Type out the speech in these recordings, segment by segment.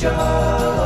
joy.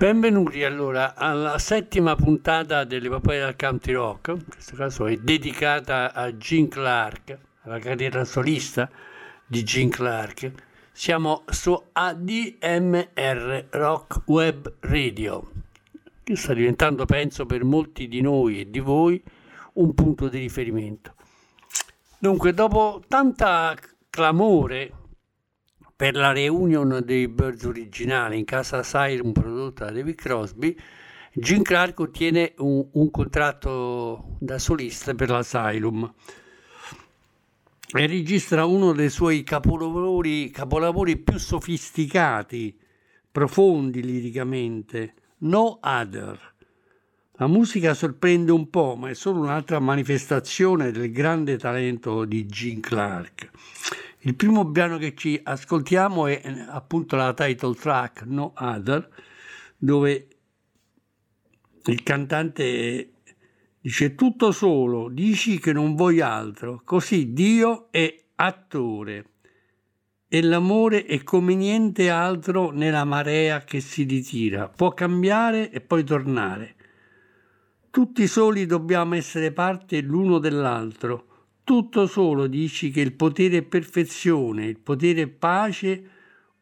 Benvenuti allora alla settima puntata dell'Epopea del Country Rock, in questo caso è dedicata a Gene Clark, alla carriera solista di Gene Clark. Siamo su ADMR Rock Web Radio, che sta diventando, penso, per molti di noi e di voi un punto di riferimento. Dunque, dopo tanta clamore per la reunion dei Birds originali in casa Asylum prodotta da David Crosby, Jim Clark ottiene un, un contratto da solista per l'Asylum e registra uno dei suoi capolavori, capolavori più sofisticati, profondi liricamente, No Other. La musica sorprende un po', ma è solo un'altra manifestazione del grande talento di Gene Clark. Il primo brano che ci ascoltiamo è appunto la title track No Other, dove il cantante dice tutto solo, dici che non vuoi altro, così Dio è attore e l'amore è come niente altro nella marea che si ritira, può cambiare e poi tornare. Tutti soli dobbiamo essere parte l'uno dell'altro. Tutto solo dici che il potere è perfezione, il potere è pace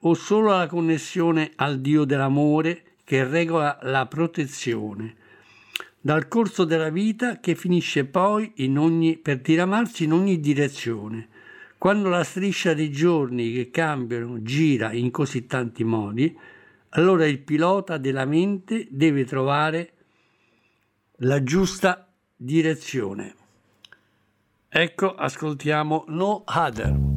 o solo la connessione al Dio dell'amore che regola la protezione. Dal corso della vita che finisce poi ogni, per diramarsi in ogni direzione. Quando la striscia dei giorni che cambiano gira in così tanti modi, allora il pilota della mente deve trovare la giusta direzione. Ecco, ascoltiamo No Other.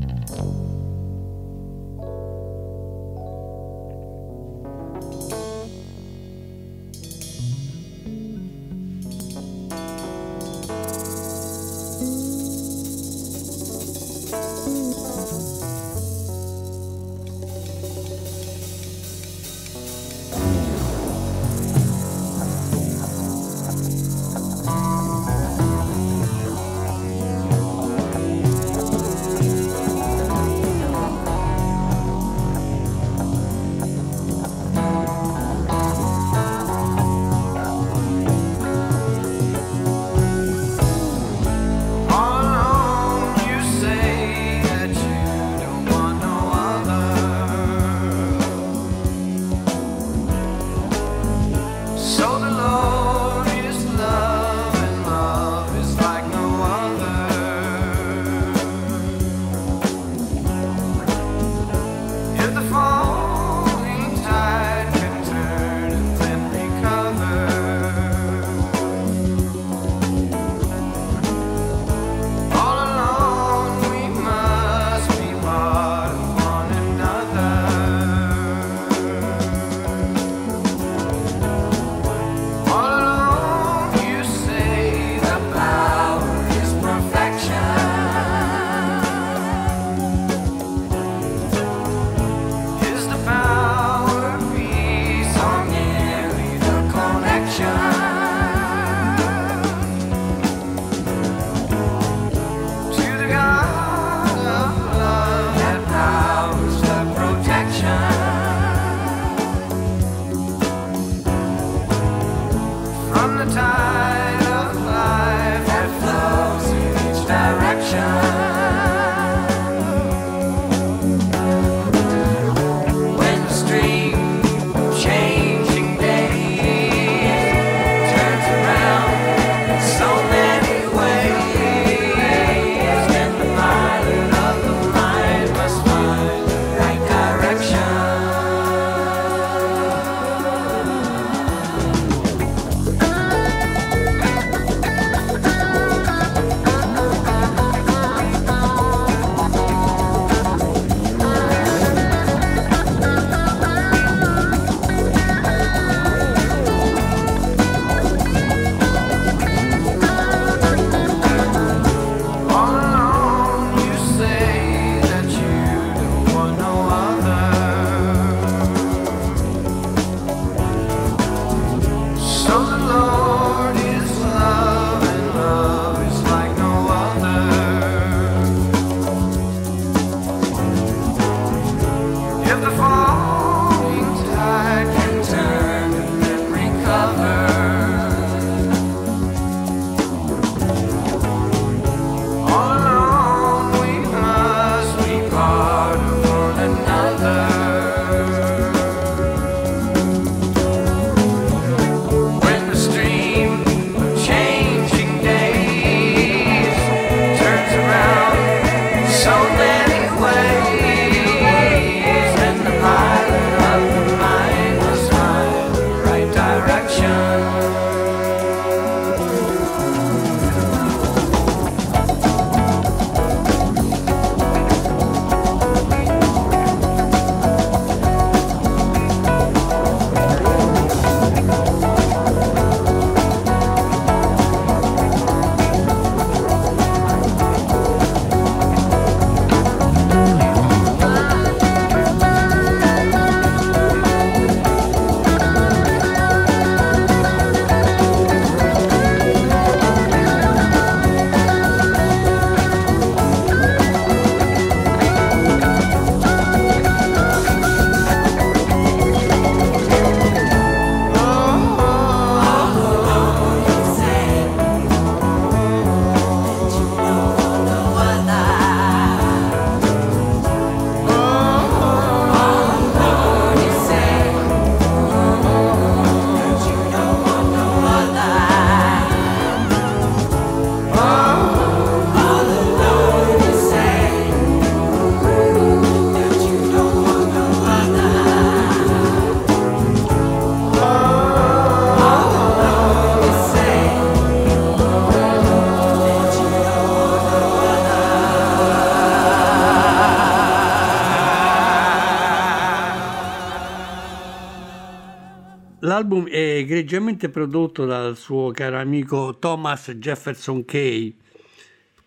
L'album è egregiamente prodotto dal suo caro amico Thomas Jefferson Kay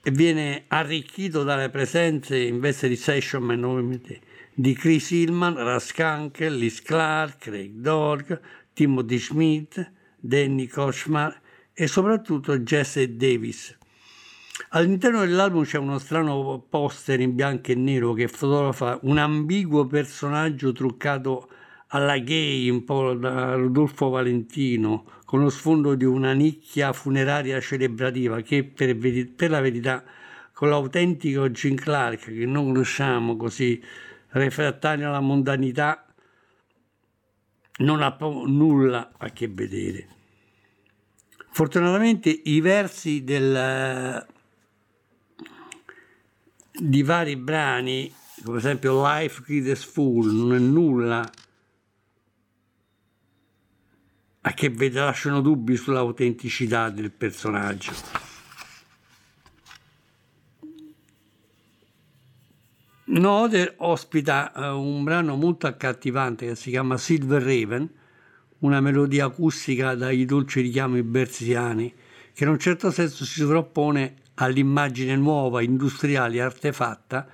e viene arricchito dalle presenze in veste di session man ovviamente, di Chris Hillman, Russ Kunkel, Liz Clark, Craig Dorg, Timothy Schmidt, Danny Kochmar e soprattutto Jesse Davis. All'interno dell'album c'è uno strano poster in bianco e nero che fotografa un ambiguo personaggio truccato alla gay, un po' da Rodolfo Valentino, con lo sfondo di una nicchia funeraria celebrativa che per, veri- per la verità con l'autentico Jim Clark che non conosciamo così refrattario alla mondanità non ha po- nulla a che vedere. Fortunatamente i versi del, di vari brani, come ad esempio Life Kid is non è nulla a che vedere, lasciano dubbi sull'autenticità del personaggio. Noder ospita eh, un brano molto accattivante che si chiama Silver Raven, una melodia acustica dai dolci richiami berziani, che in un certo senso si sovrappone all'immagine nuova, industriale, artefatta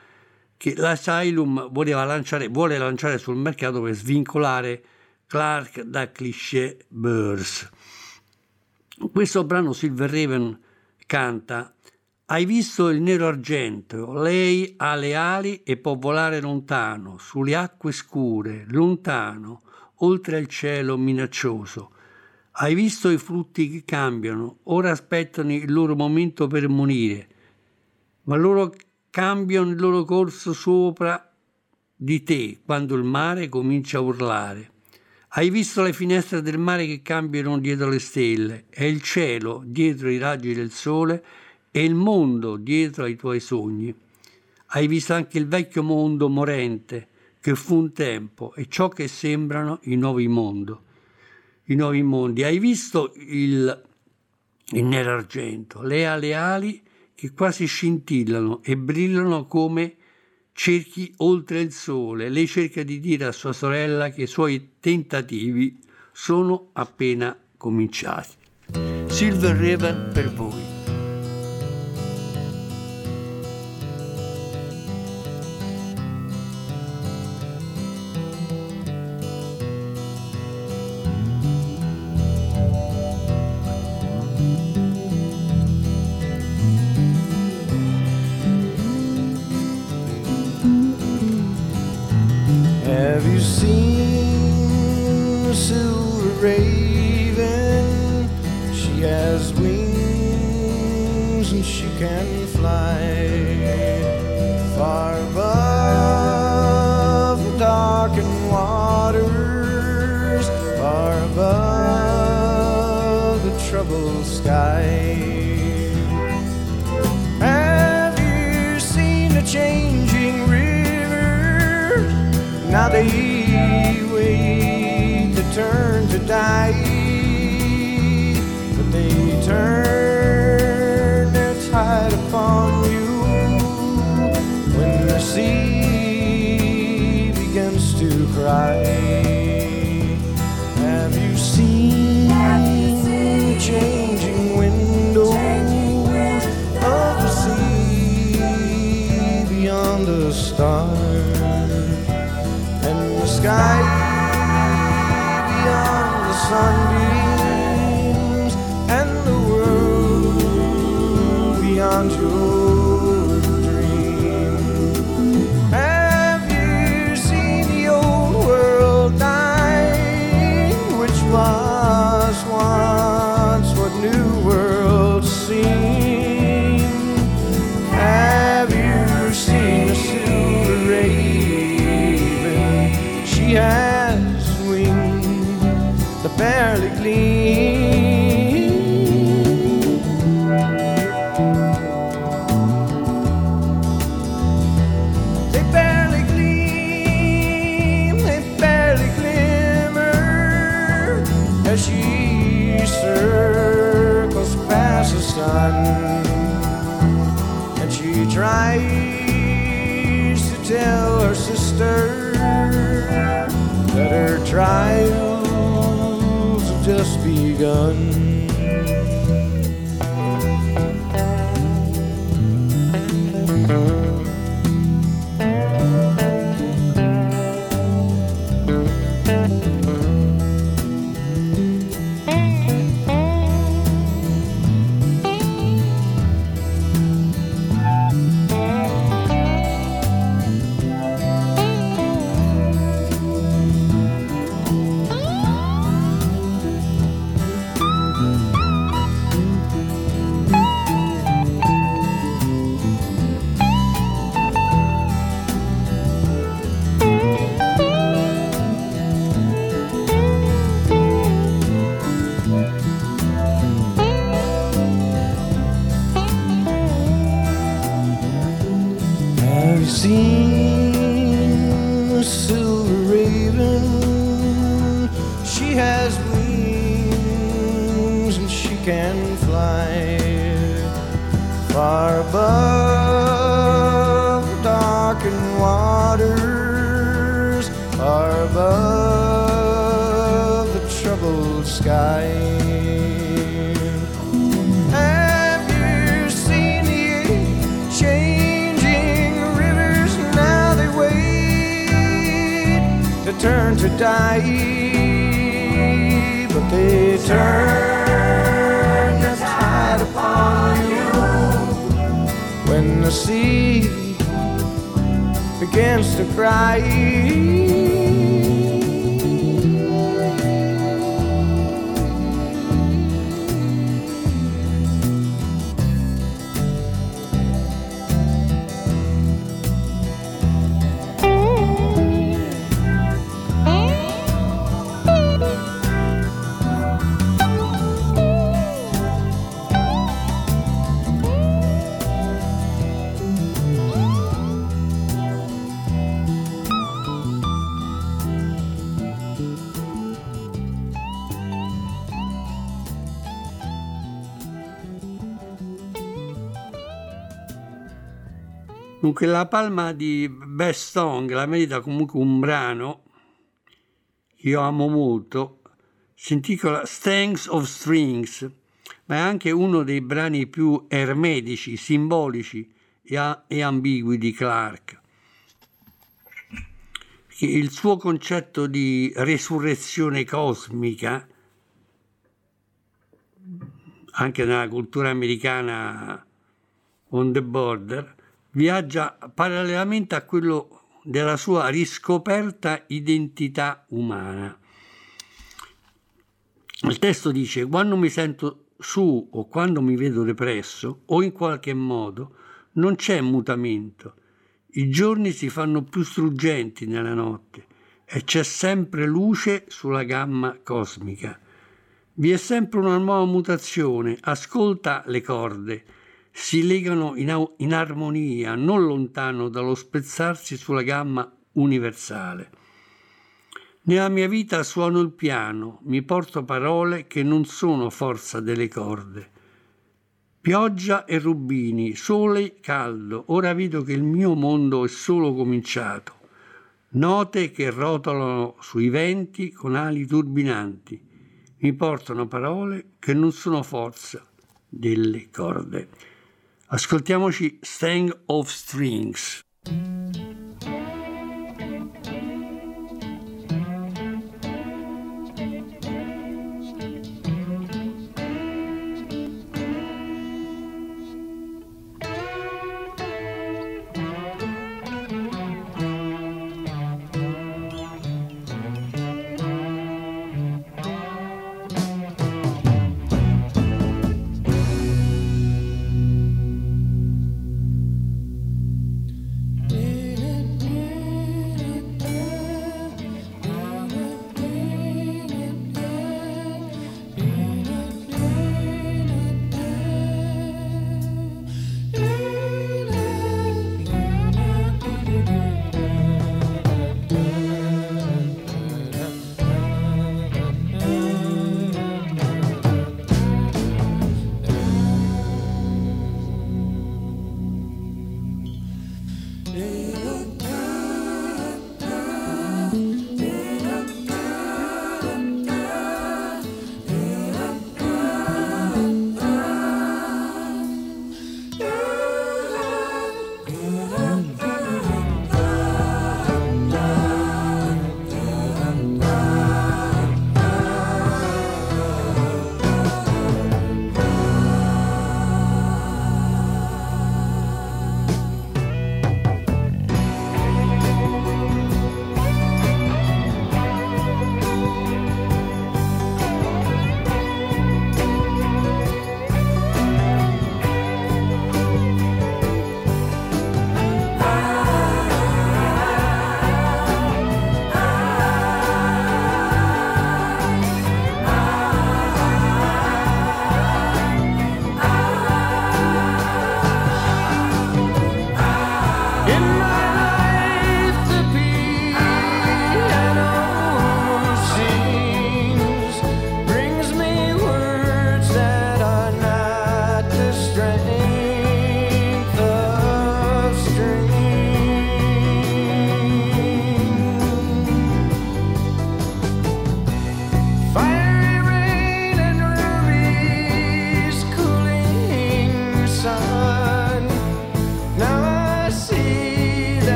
che l'Asylum voleva lanciare, vuole lanciare sul mercato per svincolare Clark da cliché Burrs. Questo brano Silver Raven canta Hai visto il nero argento? Lei ha le ali e può volare lontano, sulle acque scure, lontano, oltre il cielo minaccioso. Hai visto i frutti che cambiano, ora aspettano il loro momento per morire, ma loro cambiano il loro corso sopra di te quando il mare comincia a urlare. Hai visto le finestre del mare che cambiano dietro le stelle, è il cielo dietro i raggi del sole e il mondo dietro ai tuoi sogni. Hai visto anche il vecchio mondo morente che fu un tempo e ciò che sembrano i nuovi mondi. I nuovi mondi. Hai visto il, il nero argento, le ali ali che quasi scintillano e brillano come cerchi oltre il sole. Lei cerca di dire a sua sorella che i suoi tentativi sono appena cominciati. Silver Raven per voi. Seen You seen the silver raven? She has wings and she can fly far above the darkened waters, far above the troubled sky. Turn to die, but they turn the tide upon you when the sea begins to cry. Dunque la palma di Best Song la merita comunque un brano che io amo molto, si intitola Strings of Strings, ma è anche uno dei brani più ermetici, simbolici e, e ambigui di Clark. Che Il suo concetto di resurrezione cosmica, anche nella cultura americana on the border, viaggia parallelamente a quello della sua riscoperta identità umana. Il testo dice, quando mi sento su o quando mi vedo depresso o in qualche modo, non c'è mutamento. I giorni si fanno più struggenti nella notte e c'è sempre luce sulla gamma cosmica. Vi è sempre una nuova mutazione, ascolta le corde, si legano in, in armonia, non lontano dallo spezzarsi sulla gamma universale. Nella mia vita suono il piano, mi porto parole che non sono forza delle corde. Pioggia e rubini, sole caldo, ora vedo che il mio mondo è solo cominciato. Note che rotolano sui venti con ali turbinanti, mi portano parole che non sono forza delle corde. Ascoltiamoci Stang of Strings.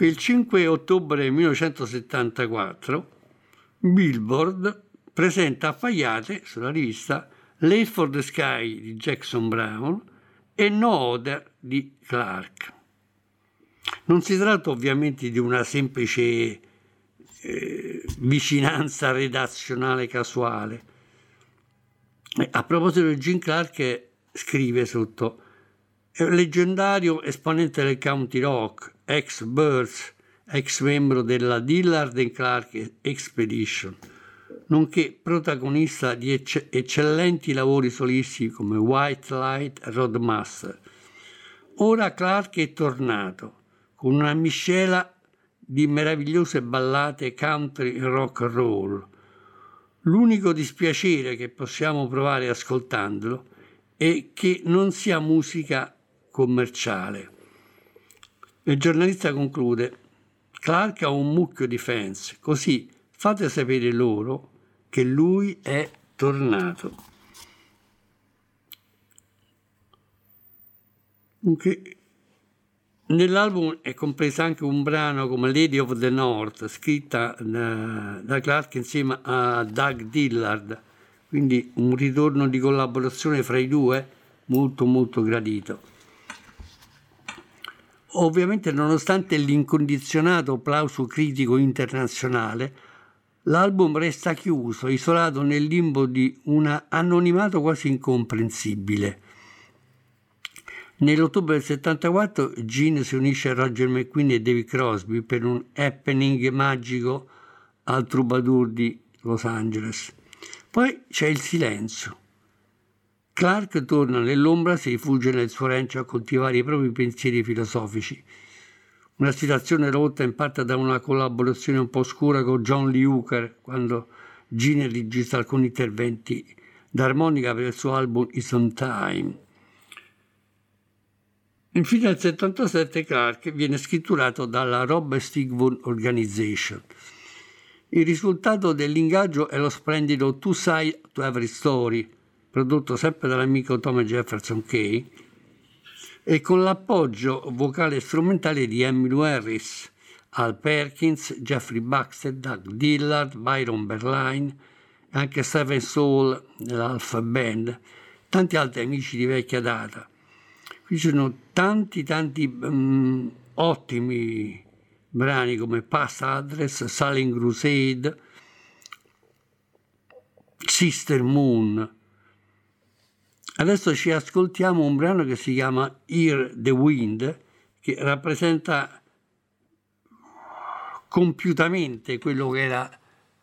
Dunque, il 5 ottobre 1974, Billboard presenta a Fayate sulla rivista Late for the Sky di Jackson Brown e No Other di Clark. Non si tratta ovviamente di una semplice eh, vicinanza redazionale casuale. Eh, A proposito di Jim Clark, scrive sotto leggendario esponente del county rock, ex Birds, ex membro della Dillard Clark Expedition, nonché protagonista di ecce- eccellenti lavori solistici come White Light Roadmaster. Ora Clark è tornato con una miscela di meravigliose ballate country rock and roll. L'unico dispiacere che possiamo provare ascoltandolo è che non sia musica commerciale. Il giornalista conclude, Clark ha un mucchio di fans, così fate sapere loro che lui è tornato. Dunque, Nell'album è compreso anche un brano come Lady of the North, scritta da, da Clark insieme a Doug Dillard, quindi un ritorno di collaborazione fra i due molto molto gradito. Ovviamente nonostante l'incondizionato applauso critico internazionale, l'album resta chiuso, isolato nel limbo di un anonimato quasi incomprensibile. Nell'ottobre del 74 Gene si unisce a Roger McQueen e David Crosby per un happening magico al Troubadour di Los Angeles. Poi c'è il silenzio. Clark torna nell'ombra, si rifugia nel suo rancio a coltivare i propri pensieri filosofici. Una situazione rotta in parte da una collaborazione un po' scura con John Lee Hooker quando Gene registra alcuni interventi d'armonica per il suo album It's on Time. Infine nel 77 Clark viene scritturato dalla Rob Stigwood Organization. Il risultato dell'ingaggio è lo splendido Two Sides to Every Story, prodotto sempre dall'amico Tom Jefferson Kay, e con l'appoggio vocale e strumentale di Emmylou Harris, Al Perkins, Jeffrey Baxter, Doug Dillard, Byron Berline, anche Seven Soul dell'Alpha Band, tanti altri amici di vecchia data. Qui ci sono tanti, tanti mm, ottimi brani come Past Address, Silent Crusade, Sister Moon. Adesso ci ascoltiamo un brano che si chiama Hear the Wind, che rappresenta compiutamente quello che era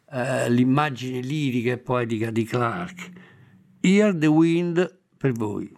eh, l'immagine lirica e poetica di Clark. Hear the Wind per voi.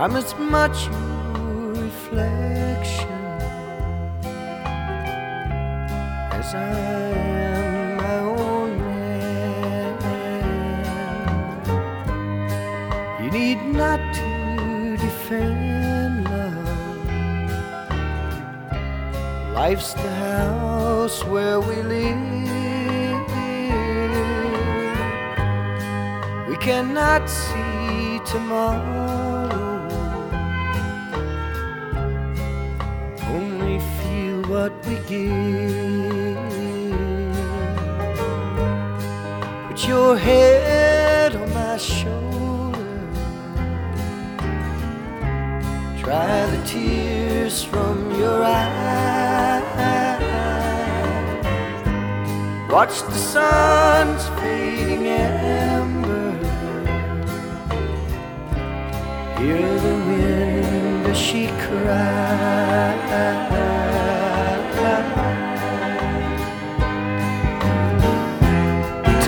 I'm I'm as much your reflection as I am my own man. You need not to defend Life's the house where we live. We cannot see tomorrow, only feel what we give. Put your head on my shoulder. Dry sun's fading ember. Hear the wind as she cries.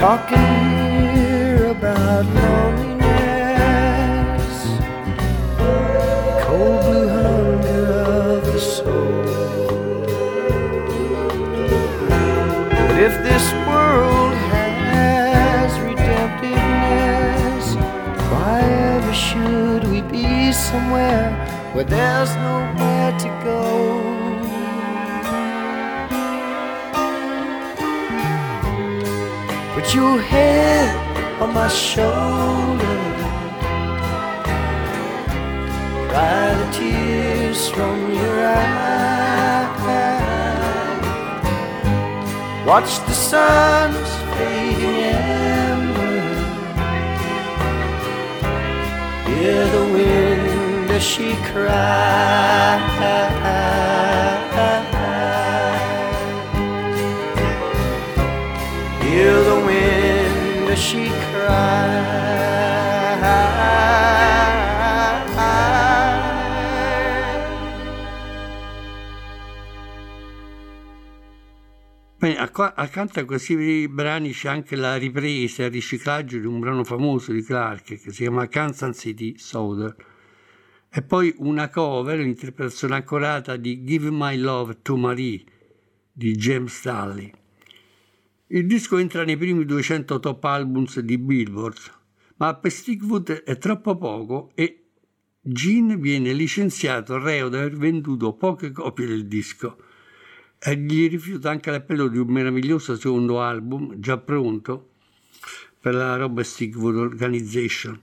talking here about loneliness, why ever should we be somewhere where there's nowhere to go? Put your head on my shoulder. Dry the tears from your eyes. Watch the sun's fading Hear the wind as she cries. Hear the wind as she cries. Acco- accanto a questi brani c'è anche la ripresa e il riciclaggio di un brano famoso di Clark che si chiama Kansas City Soda e poi una cover, un'interpretazione accorata di Give My Love to Marie di James Daly. Il disco entra nei primi 200 top albums di Billboard, ma per Stigwood è troppo poco e Gene viene licenziato reo di aver venduto poche copie del disco e gli rifiuta anche l'appello di un meraviglioso secondo album già pronto per la Robert Stigwood Organization.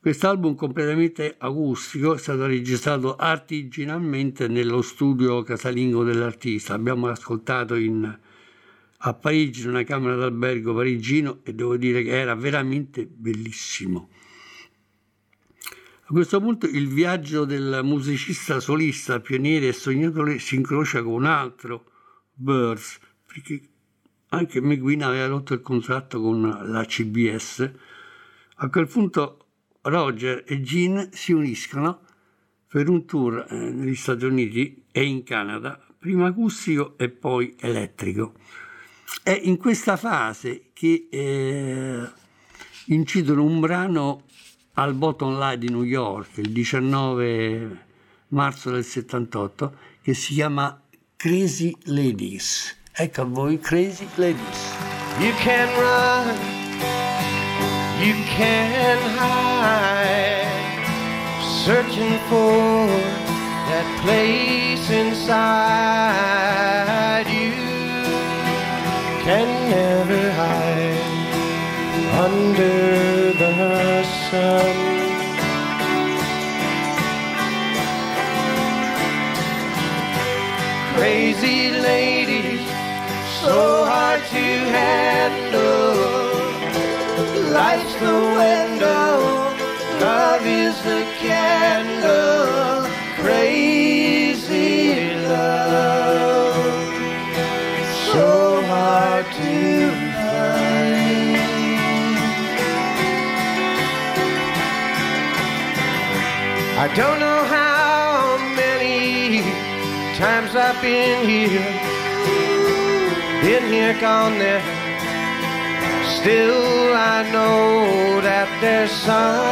Quest'album completamente acustico è stato registrato artigianalmente nello studio casalingo dell'artista. Abbiamo ascoltato in, a Parigi, in una camera d'albergo parigino, e devo dire che era veramente bellissimo. A questo punto il viaggio del musicista solista, pioniere e sognatore si incrocia con un altro, Birds, perché anche McQueen aveva rotto il contratto con la CBS. A quel punto Roger e Gene si uniscono per un tour eh, negli Stati Uniti e in Canada, prima acustico e poi elettrico. È in questa fase che eh, incidono un brano al Bottom Line di New York il 19 marzo del 78 che si chiama Crazy Ladies. Ecco a voi Crazy Ladies. You can run, you can hide, searching for that place inside you. Can never hide under the sun. Crazy ladies so hard to handle. Life's the window, love is the candle. Crazy love, I don't know how many times I've been here, been here, gone there. Still, I know that there's somewhere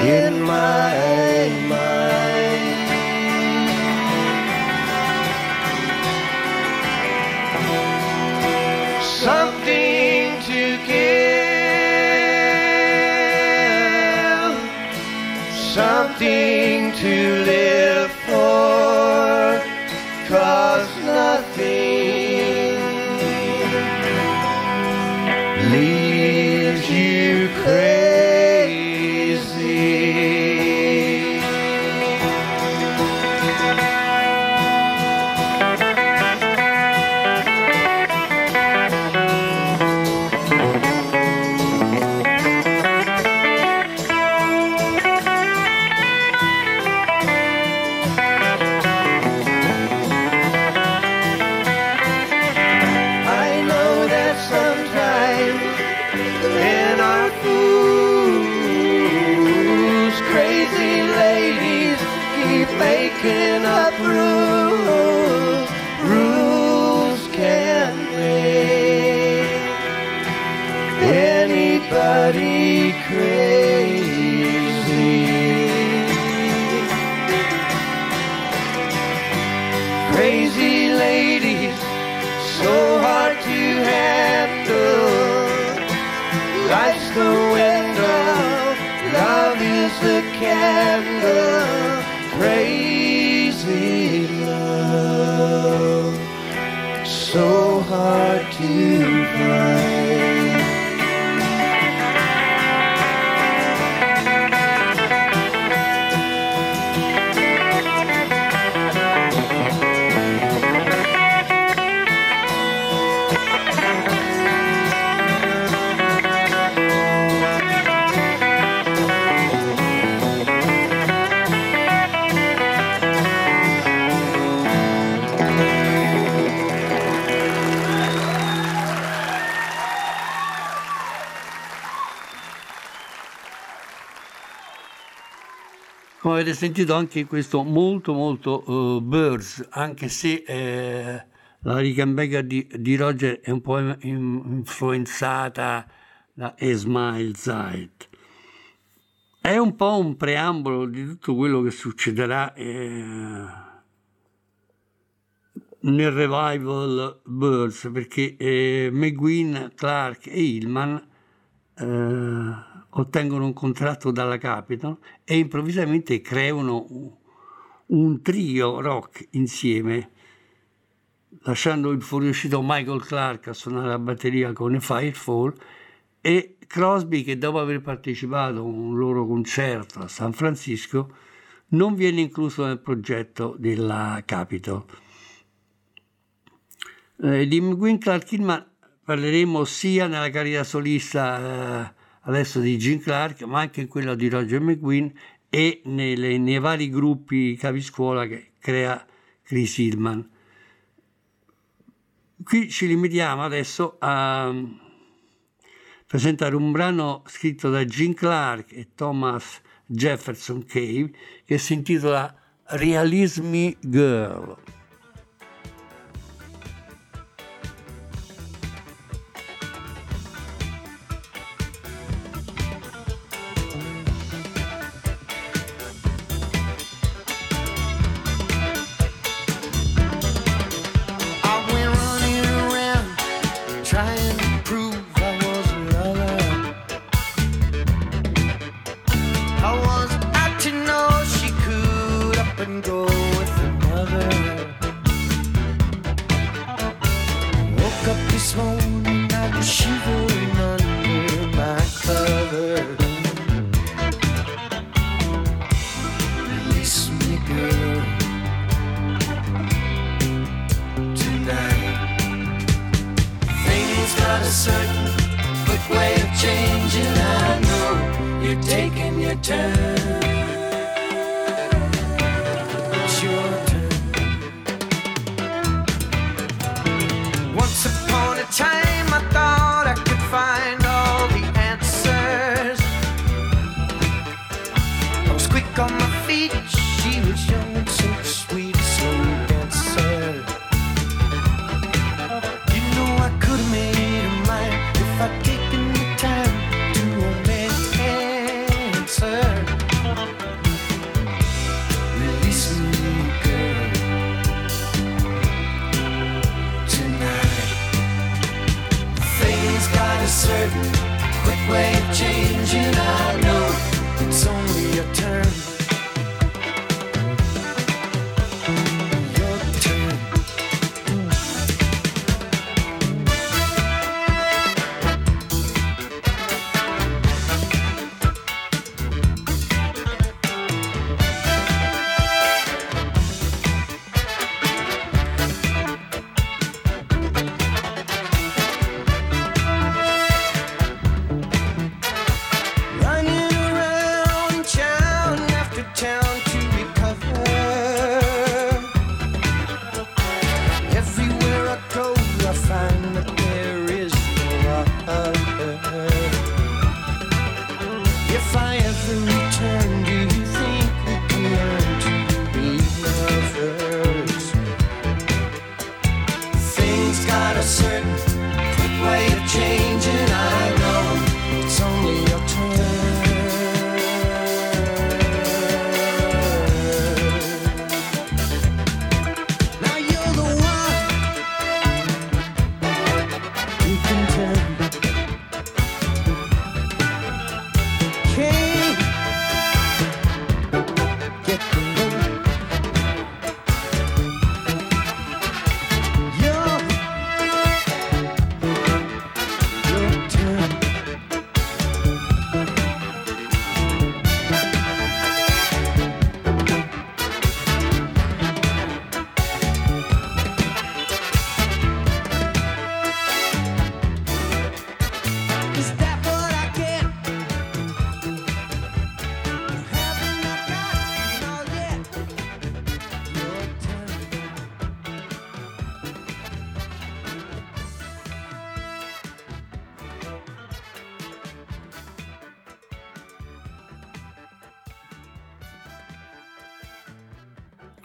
in my to live Crazy ladies, so hard to handle. Life's the window, love is the candle. Crazy love, so hard to find. Come avete sentito anche questo molto molto eh, Birds, anche se eh, la Rickenbacker di, di Roger è un po' in- in- influenzata da Esmail Zeit. È un po' un preambolo di tutto quello che succederà eh, nel revival Birds, perché eh, McGuinn, Clark e Hillman eh, ottengono un contratto dalla Capitol e improvvisamente creano un- trio rock insieme, lasciando il fuoriuscito Michael Clark a suonare la batteria con i Firefall e Crosby che dopo aver partecipato a un loro concerto a San Francisco non viene incluso nel progetto della Capitol. Eh, di McGuinn Clark Hillman parleremo sia nella carriera solista eh, adesso di Gene Clark, ma anche in quella di Roger McGuinn e nelle- nei vari gruppi capiscuola che crea Chris Hillman. Qui ci limitiamo adesso a presentare un brano scritto da Gene Clark e Thomas Jefferson Cave che si intitola Realism Girl.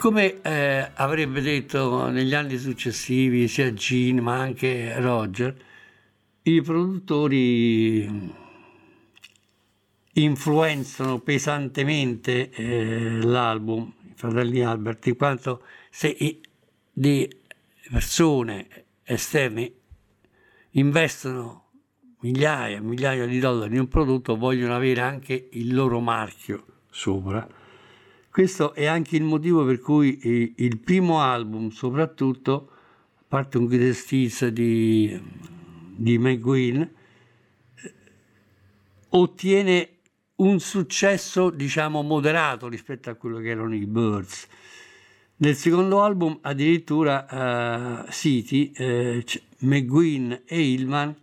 Come eh, avrebbe detto negli anni successivi sia Gene ma anche Roger, i produttori influenzano pesantemente eh, l'album, i fratelli Albert, in quanto se i- di persone esterne investono migliaia e migliaia di dollari in un prodotto, vogliono avere anche il loro marchio sopra. Questo è anche il motivo per cui eh, il primo album, soprattutto, a parte un Greatest di, di McGuinn, ottiene un successo diciamo moderato rispetto a quello che erano i Birds. Nel secondo album addirittura eh, City, eh, McGuinn e Hillman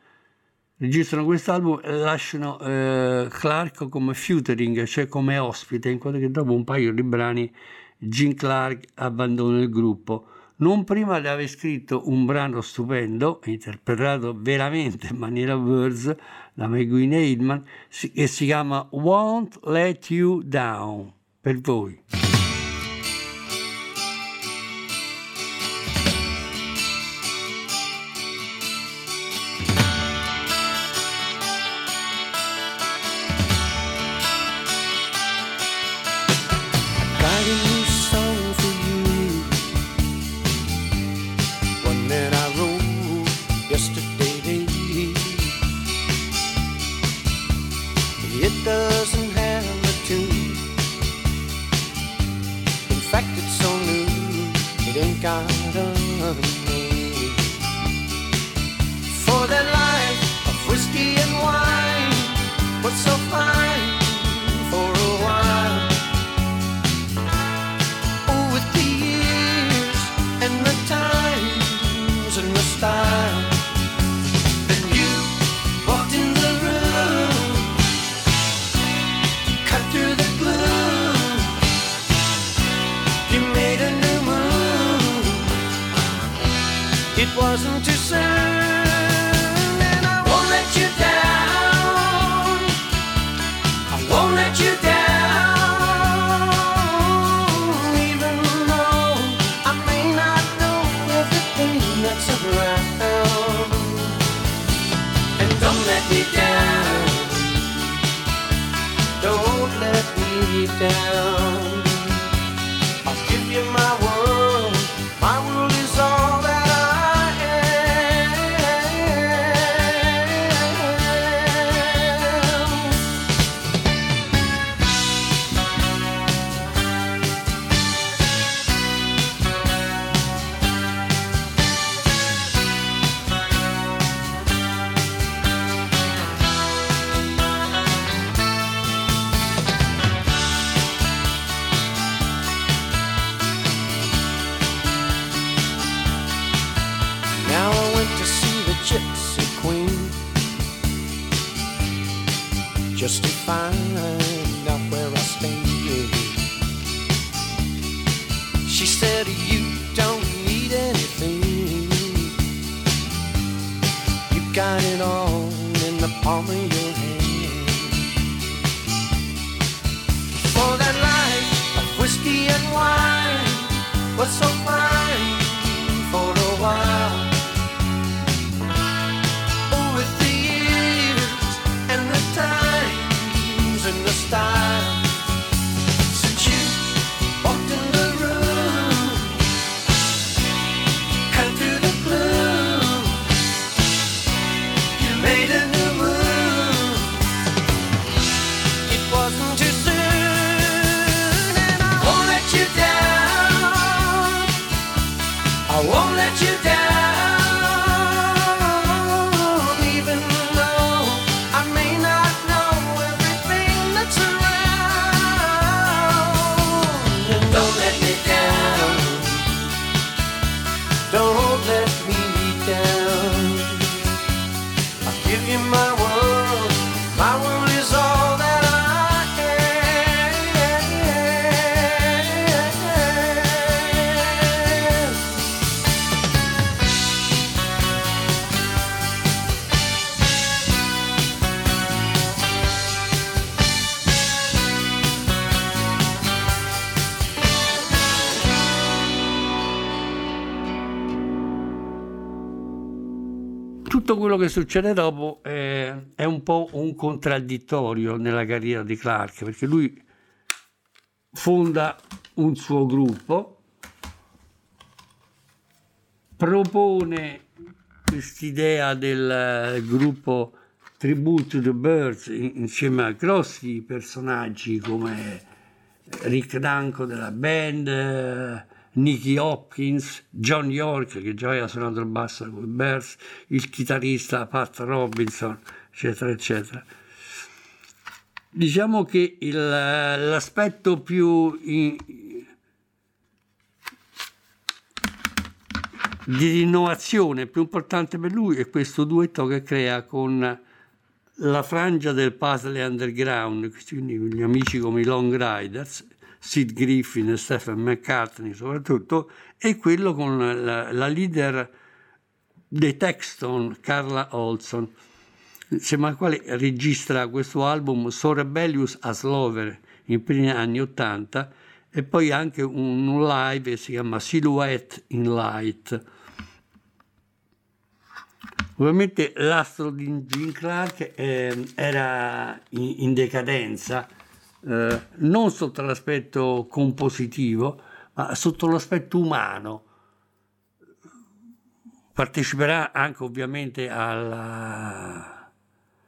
registrano quest'album e lasciano eh, Clark come featuring, cioè come ospite, in quanto che dopo un paio di brani Gene Clark abbandona il gruppo. Non prima di aver scritto un brano stupendo, interpretato veramente in maniera Birds da McGuinn Hillman, che si chiama Won't Let You Down, per voi. Wasn't too quello che succede dopo è, è un po' un contraddittorio nella carriera di Clark, perché lui fonda un suo gruppo, propone quest'idea del eh, gruppo Tribute to the Birds in- insieme a grossi personaggi come Rick Danko della band, eh, Nicky Hopkins, John York che già aveva suonato il basso con i Birds, il chitarrista Pat Robinson, eccetera, eccetera. Diciamo che il- l'aspetto più in- di innovazione più importante per lui è questo duetto che crea con la frangia del puzzle underground, quindi gli amici come i Long Riders, Sid Griffin e Stephen McCartney soprattutto, e quello con la, la leader dei Texton, Carla Olson, insieme al quale registra questo album So Rebellious as Lover in primi anni 80 e poi anche un, live che si chiama Silhouette in Light. Ovviamente l'astro di Gene Clark eh, era in, in decadenza, eh, non sotto l'aspetto compositivo, ma sotto l'aspetto umano. Parteciperà anche ovviamente alla,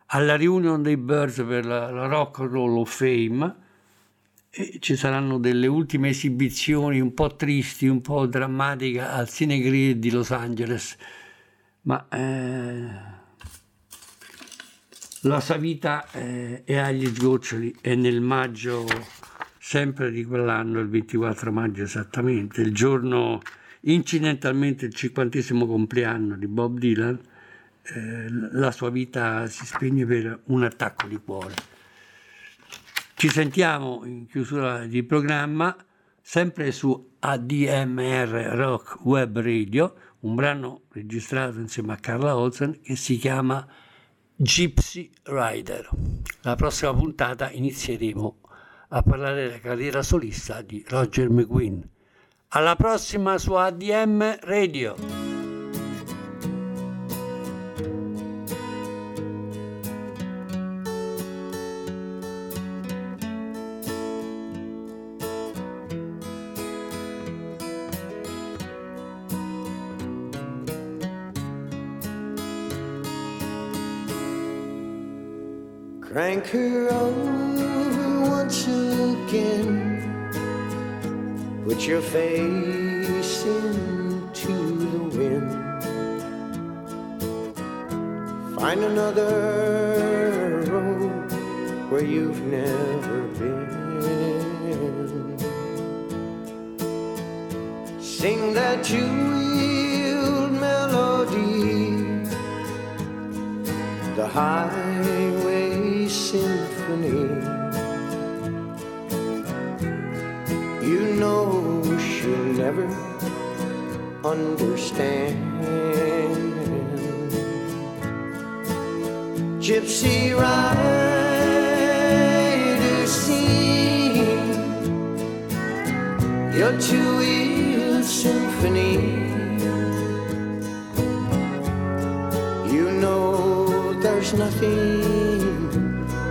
alla riunione dei Birds per la, la Rock and Roll of Fame e ci saranno delle ultime esibizioni un po' tristi, un po' drammatiche al Cinegrid di Los Angeles ma eh, la sua vita eh, è agli sgoccioli e nel maggio sempre di quell'anno, il 24 maggio esattamente, il giorno incidentalmente il cinquantesimo compleanno di Bob Dylan, eh, la sua vita si spegne per un attacco di cuore. Ci sentiamo in chiusura di programma sempre su ADMR Rock Web Radio, un brano registrato insieme a Carla Olsen che si chiama Gypsy Rider. La prossima puntata inizieremo a parlare della carriera solista di Roger McGuinn. Alla prossima su ADM Radio. Your face understand. Gypsy rider, sing your two-wheel symphony. You know there's nothing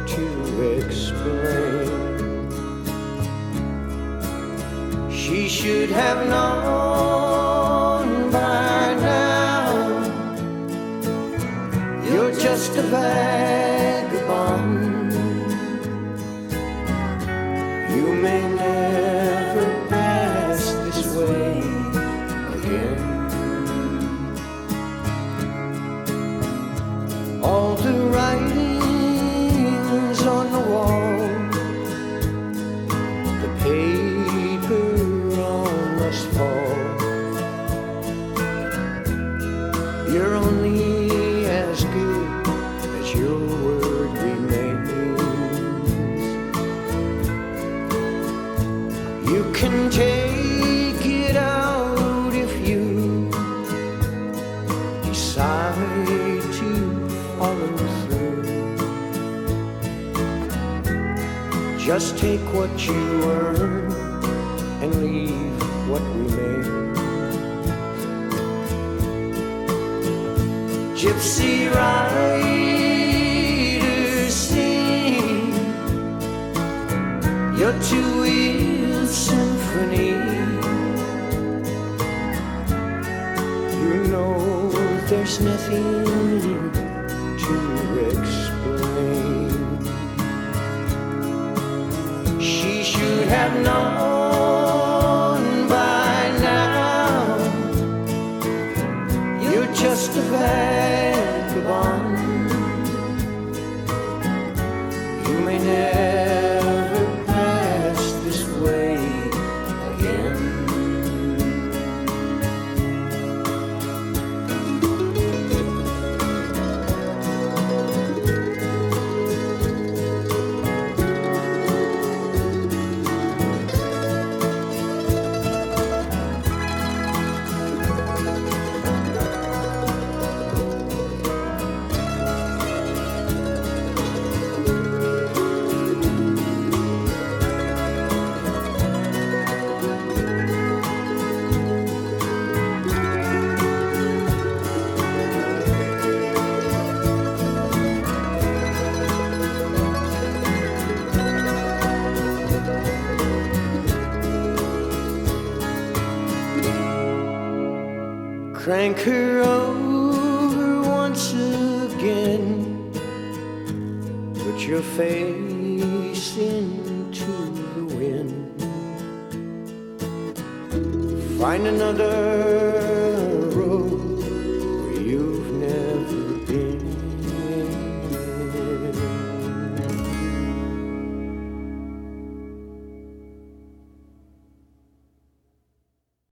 to explain. She should have known everything. What you earn